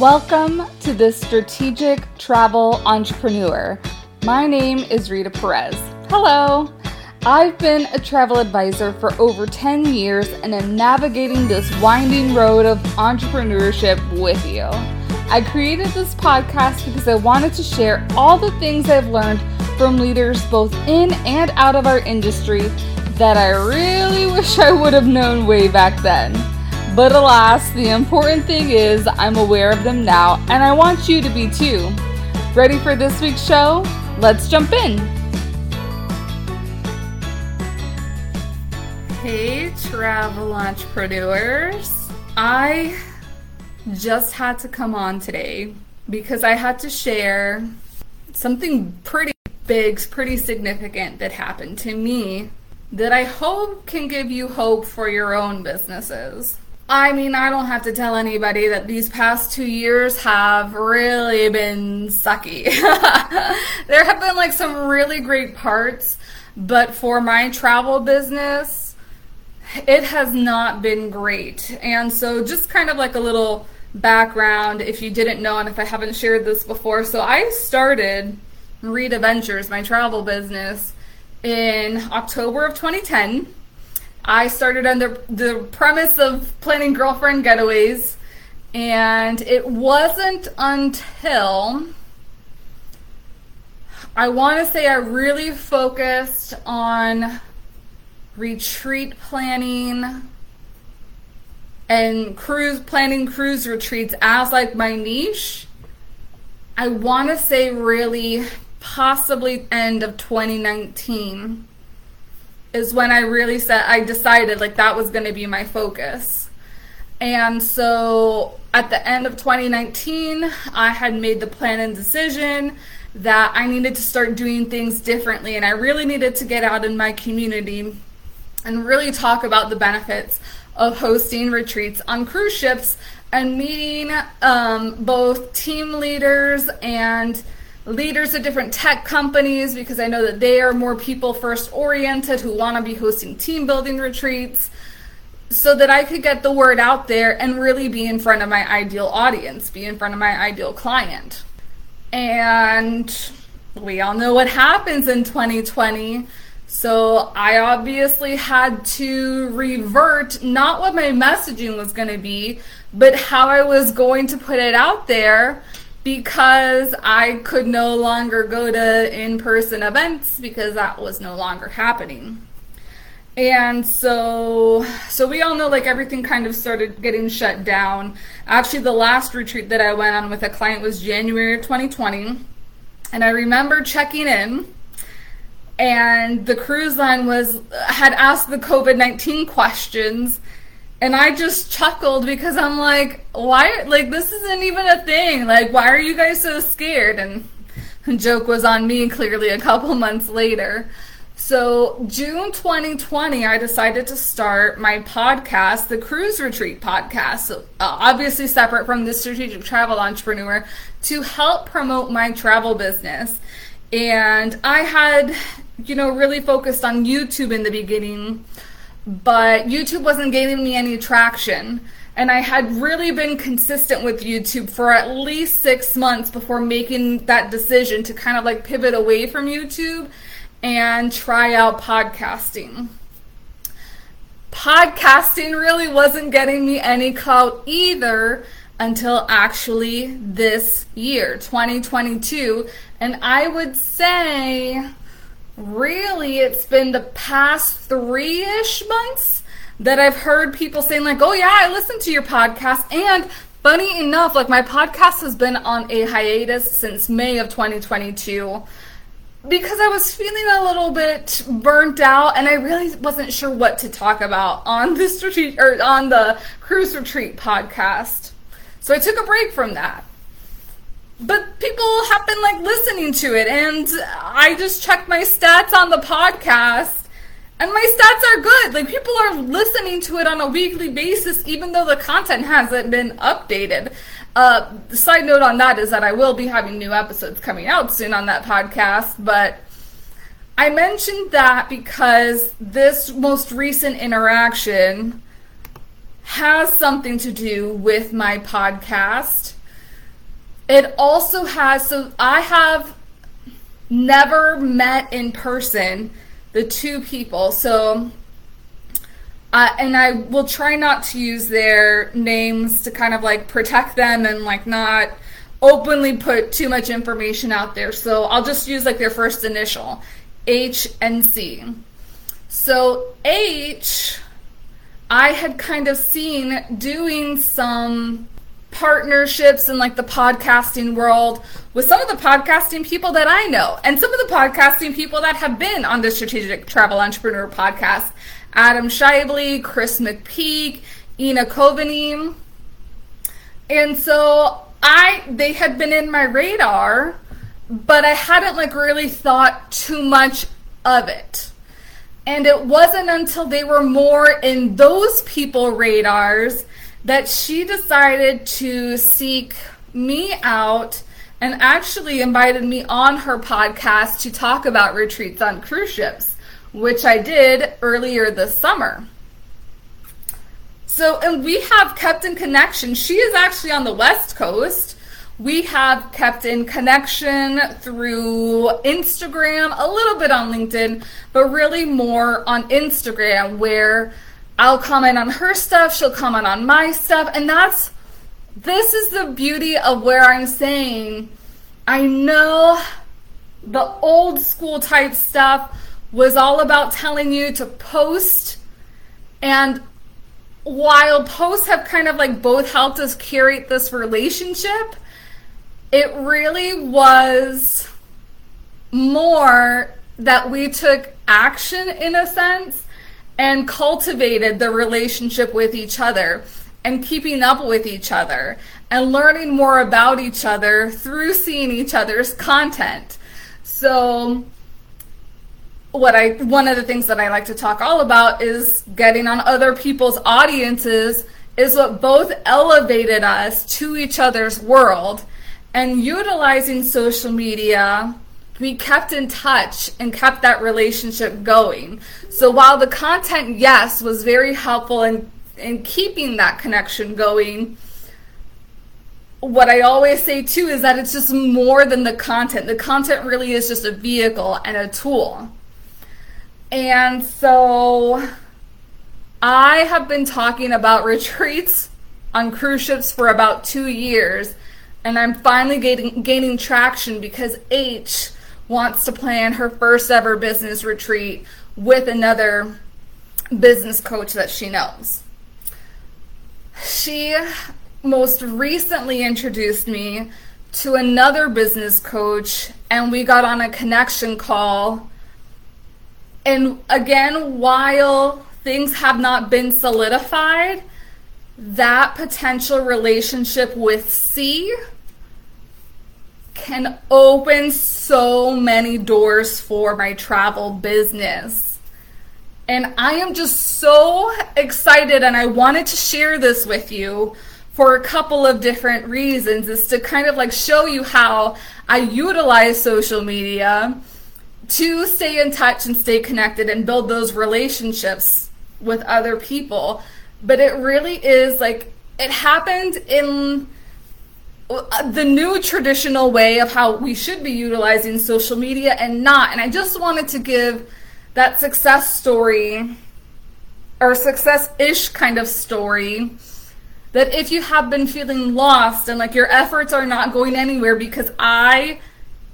Welcome to the Strategic Travel Entrepreneur. My name is Rita Perez. Hello. I've been a travel advisor for over 10 years and am navigating this winding road of entrepreneurship with you. I created this podcast because I wanted to share all the things I've learned from leaders both in and out of our industry that I really wish I would have known way back then. But alas, the important thing is I'm aware of them now, and I want you to be too. Ready for this week's show? Let's jump in. Hey, travel entrepreneurs. I just had to come on today because I had to share something pretty big, pretty significant that happened to me that I hope can give you hope for your own businesses. I mean, I don't have to tell anybody that these past two years have really been sucky. there have been like some really great parts, but for my travel business, it has not been great. And so, just kind of like a little background if you didn't know, and if I haven't shared this before. So, I started Rita Ventures, my travel business, in October of 2010 I started under the premise of planning girlfriend getaways, and it wasn't until I want to say I really focused on retreat planning and cruise planning cruise retreats as like my niche. I want to say really possibly end of 2019 is when I really said I decided like that was going to be my focus. And so at the end of 2019, I had made the plan and decision that I needed to start doing things differently and I really needed to get out in my community and really talk about the benefits of hosting retreats on cruise ships and meeting um, both team leaders and leaders of different tech companies because I know that they are more people first oriented who want to be hosting team building retreats so that I could get the word out there and really be in front of my ideal audience, be in front of my ideal client. And we all know what happens in 2020. So I obviously had to revert not what my messaging was going to be, but how I was going to put it out there because I could no longer go to in person events because that was no longer happening. And so so we all know like everything kind of started getting shut down. Actually the last retreat that I went on with a client was January of 2020. And I remember checking in and the cruise line was had asked the COVID-19 questions and I just chuckled because I'm like, why? Like, this isn't even a thing. Like, why are you guys so scared? And joke was on me clearly a couple months later. So, June 2020, I decided to start my podcast, the Cruise Retreat Podcast, so, uh, obviously separate from the Strategic Travel Entrepreneur, to help promote my travel business. And I had, you know, really focused on YouTube in the beginning but YouTube wasn't gaining me any traction. And I had really been consistent with YouTube for at least six months before making that decision to kind of like pivot away from YouTube and try out podcasting. Podcasting really wasn't getting me any clout either until actually this year, 2022. And I would say really it's been the past three ish months that I've heard people saying, like, oh, yeah, I listened to your podcast. And funny enough, like, my podcast has been on a hiatus since May of 2022 because I was feeling a little bit burnt out and I really wasn't sure what to talk about on this retreat or on the cruise retreat podcast. So I took a break from that but people have been like listening to it and i just checked my stats on the podcast and my stats are good. Like people are listening to it on a weekly basis even though the content hasn't been updated. Uh, side note on that is that i will be having new episodes coming out soon on that podcast but i mentioned that because this most recent interaction has something to do with my podcast It also has, so I have never met in person the two people. So, uh, and I will try not to use their names to kind of like protect them and like not openly put too much information out there. So I'll just use like their first initial H and C. So H, I had kind of seen doing some partnerships in like the podcasting world with some of the podcasting people that I know and some of the podcasting people that have been on the Strategic Travel Entrepreneur podcast. Adam Shively, Chris McPeak, Ina Coveney. And so I they had been in my radar, but I hadn't like really thought too much of it. And it wasn't until they were more in those people radars that she decided to seek me out and actually invited me on her podcast to talk about retreats on cruise ships, which I did earlier this summer. So, and we have kept in connection. She is actually on the West Coast. We have kept in connection through Instagram, a little bit on LinkedIn, but really more on Instagram, where I'll comment on her stuff, she'll comment on my stuff, and that's this is the beauty of where I'm saying I know the old school type stuff was all about telling you to post and while posts have kind of like both helped us curate this relationship, it really was more that we took action in a sense and cultivated the relationship with each other and keeping up with each other and learning more about each other through seeing each other's content. So what I one of the things that I like to talk all about is getting on other people's audiences is what both elevated us to each other's world and utilizing social media we kept in touch and kept that relationship going. So while the content, yes, was very helpful in, in keeping that connection going, what I always say too is that it's just more than the content. The content really is just a vehicle and a tool. And so I have been talking about retreats on cruise ships for about two years, and I'm finally gaining, gaining traction because H wants to plan her first ever business retreat with another business coach that she knows. She most recently introduced me to another business coach, and we got on a connection call. And again, while things have not been solidified, that potential relationship with C can open so many doors for my travel business. And I am just so excited, and I wanted to share this with you for a couple of different reasons is to kind of like show you how I utilize social media to stay in touch and stay connected and build those relationships with other people. But it really is like it happened in Uh, the new traditional way of how we should be utilizing social media and not. And I just wanted to give that success story or success ish kind of story that if you have been feeling lost and like your efforts are not going anywhere because I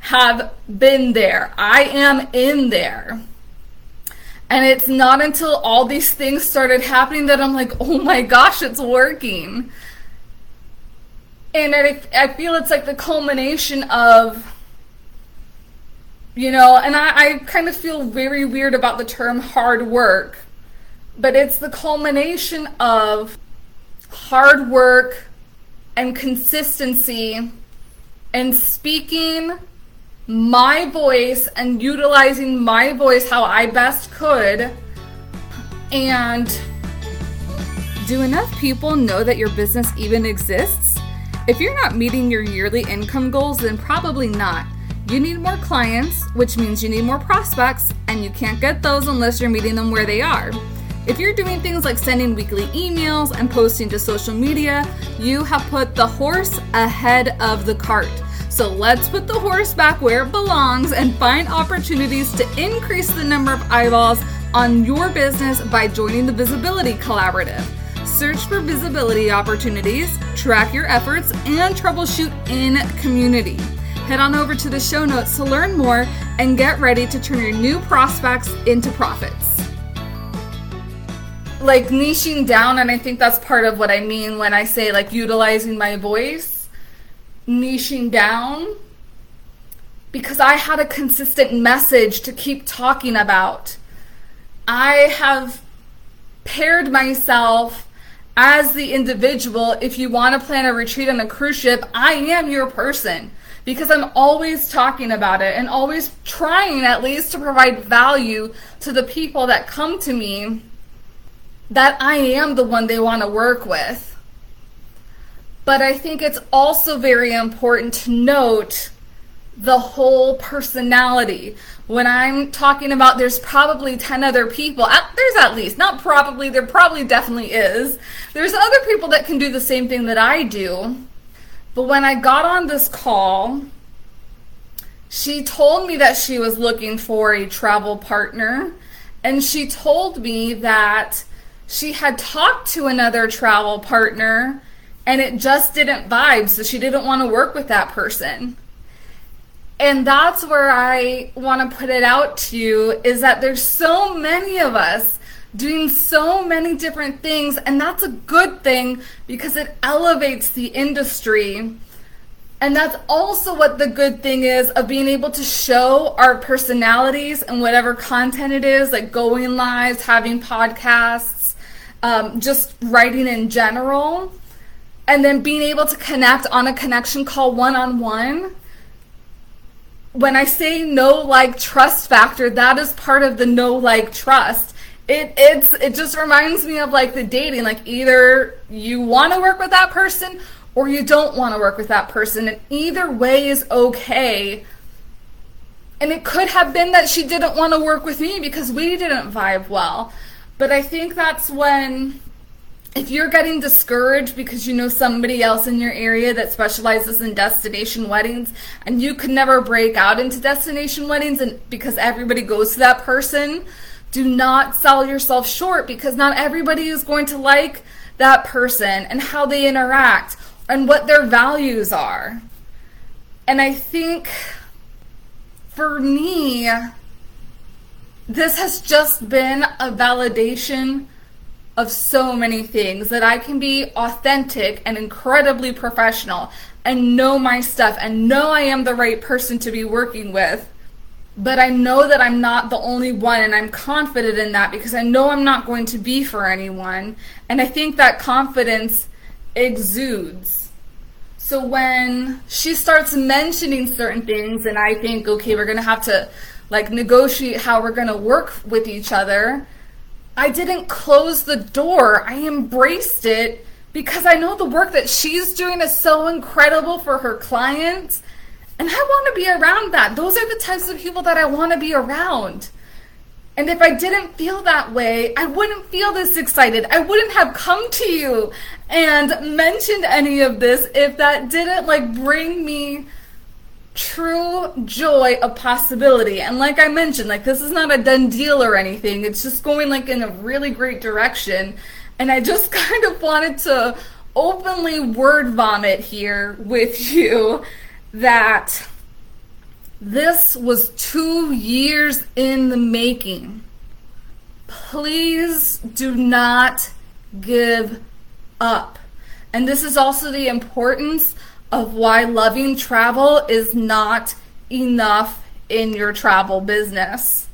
have been there, I am in there. And it's not until all these things started happening that I'm like, oh my gosh, it's working and I, I feel it's like the culmination of you know and I, I kind of feel very weird about the term hard work but it's the culmination of hard work and consistency and speaking my voice and utilizing my voice how I best could and do enough people know that your business even exists if you're not meeting your yearly income goals, then probably not. You need more clients, which means you need more prospects, and you can't get those unless you're meeting them where they are. If you're doing things like sending weekly emails and posting to social media, you have put the horse ahead of the cart. So let's put the horse back where it belongs and find opportunities to increase the number of eyeballs on your business by joining the Visibility Collaborative. Search for visibility opportunities, track your efforts, and troubleshoot in community. Head on over to the show notes to learn more and get ready to turn your new prospects into profits like niching down and i think that's part of what i mean when i say like utilizing my voice niching down because i had a consistent message to keep talking about i have paired myself as the individual if you want to plan a retreat on a cruise ship i am your person because i'm always talking about it and always trying at least to provide value to the people that come to me that I am the one they want to work with. But I think it's also very important to note the whole personality. When I'm talking about there's probably 10 other people, there's at least, not probably, there probably definitely is. There's other people that can do the same thing that I do. But when I got on this call, she told me that she was looking for a travel partner. And she told me that she had talked to another travel partner and it just didn't vibe, so she didn't want to work with that person. And that's where I want to put it out to you is that there's so many of us doing so many different things, and that's a good thing because it elevates the industry. And that's also what the good thing is of being able to show our personalities and whatever content it is, like going lives, having podcasts, um, just writing in general, and then being able to connect on a connection call one on one. When I say know like trust factor, that is part of the know like trust. It it's it just reminds me of like the dating. Like either you want to work with that person or you don't want to work with that person, and either way is okay. And it could have been that she didn't want to work with me because we didn't vibe well. But I think that's when if you're getting discouraged because you know somebody else in your area that specializes in destination weddings and you could never break out into destination weddings and because everybody goes to that person, do not sell yourself short because not everybody is going to like that person and how they interact and what their values are. And I think for me, this has just been a validation of so many things that I can be authentic and incredibly professional and know my stuff and know I am the right person to be working with. But I know that I'm not the only one, and I'm confident in that because I know I'm not going to be for anyone. And I think that confidence exudes. So when she starts mentioning certain things, and I think, okay, we're going to have to like negotiate how we're going to work with each other. I didn't close the door. I embraced it because I know the work that she's doing is so incredible for her clients. And I want to be around that. Those are the types of people that I want to be around. And if I didn't feel that way, I wouldn't feel this excited. I wouldn't have come to you and mentioned any of this if that didn't like bring me true joy of possibility. And like I mentioned, like this is not a done deal or anything. It's just going like in a really great direction. And I just kind of wanted to openly word vomit here with you that this was two years in the making. Please do not give up. And this is also the importance of why loving travel is not enough in your travel business.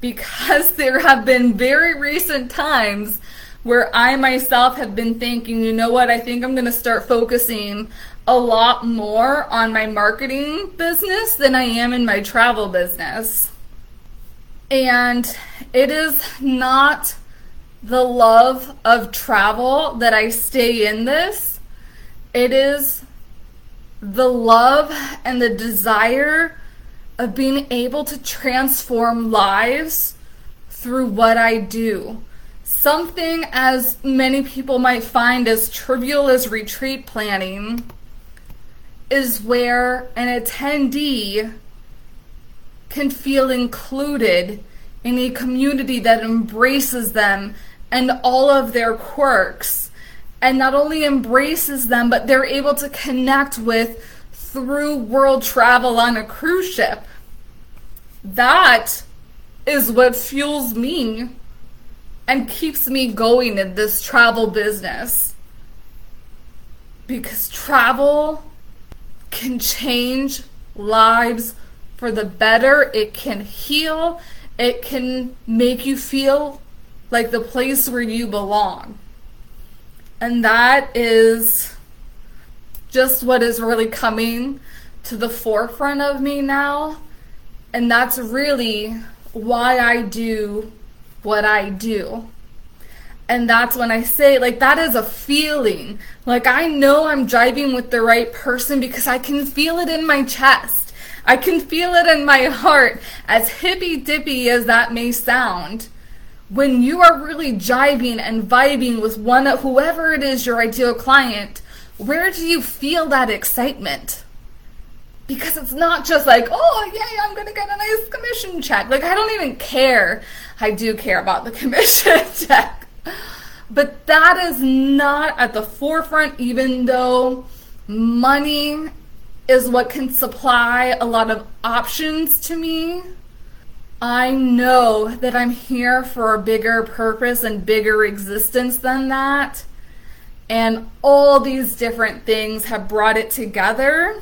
Because there have been very recent times where I myself have been thinking, you know what, I think I'm going to start focusing a lot more on my marketing business than I am in my travel business. And it is not the love of travel that I stay in this. It is the love and the desire of being able to transform lives through what I do. something as many people might find as trivial as retreat planning is where an attendee can feel included in a community that embraces them and all of their quirks and not only embraces them but they're able to connect with through world travel on a cruise ship. That is what fuels me and keeps me going in this travel business. Because travel can change lives for the better. It can heal. It can make you feel like the place where you belong. And that is just what is really coming to the forefront of me now. And that's really why I do what I do. And that's when I say, like, that is a feeling. Like, I know I'm driving with the right person because I can feel it in my chest. I can feel it in my heart, as hippy dippy as that may sound. When you are really jiving and vibing with one whoever it is your ideal client, where do you feel that excitement? Because it's not just like, oh, yay, I'm going to get a nice commission check. Like, I don't even care. I do care about the commission check. But that is not at the forefront, even though money is what can supply a lot of options to me. I know that I'm here for a bigger purpose and bigger existence than that. And all these different things have brought it together.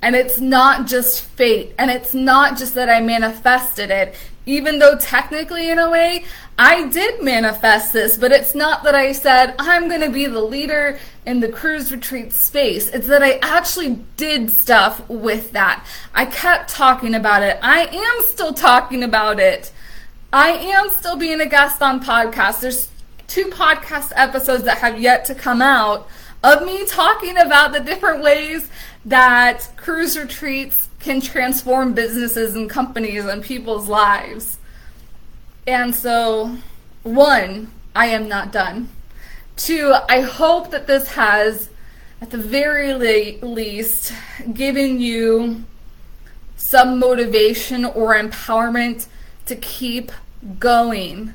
And it's not just fate. And it's not just that I manifested it even though technically, in a way, I did manifest this, but it's not that I said, I'm going to be the leader in the cruise retreat space. It's that I actually did stuff with that. I kept talking about it. I am still talking about it. I am still being a guest on podcasts. There's two podcast episodes that have yet to come out of me talking about the different ways that cruise retreats can transform businesses and companies and people's lives. And so, one, I am not done. Two, I hope that this has, at the very least, given you some motivation or empowerment to keep going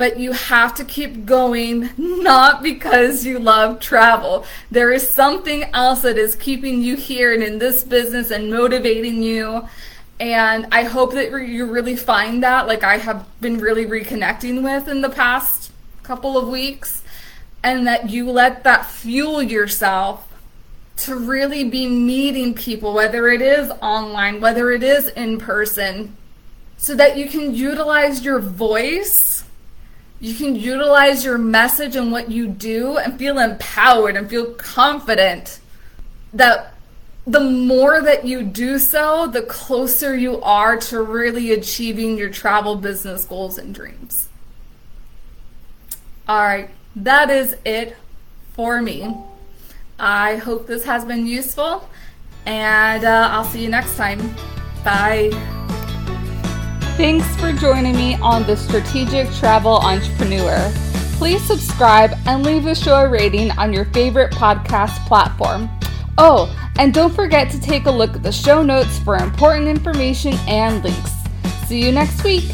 but you have to keep going not because you love travel. There is something else that is keeping you here and in this business and motivating you. And I hope that you really find that, like I have been really reconnecting with in the past couple of weeks, and that you let that fuel yourself to really be meeting people, whether it is online, whether it is in person, so that you can utilize your voice you can utilize your message and what you do and feel empowered and feel confident that the more that you do so, the closer you are to really achieving your travel business goals and dreams. All right, that is it for me. I hope this has been useful, and uh, I'll see you next time. Bye. Thanks for joining me on the Strategic Travel Entrepreneur. Please subscribe and leave a show a rating on your favorite podcast platform. Oh, and don't forget to take a look at the show notes for important information and links. See you next week.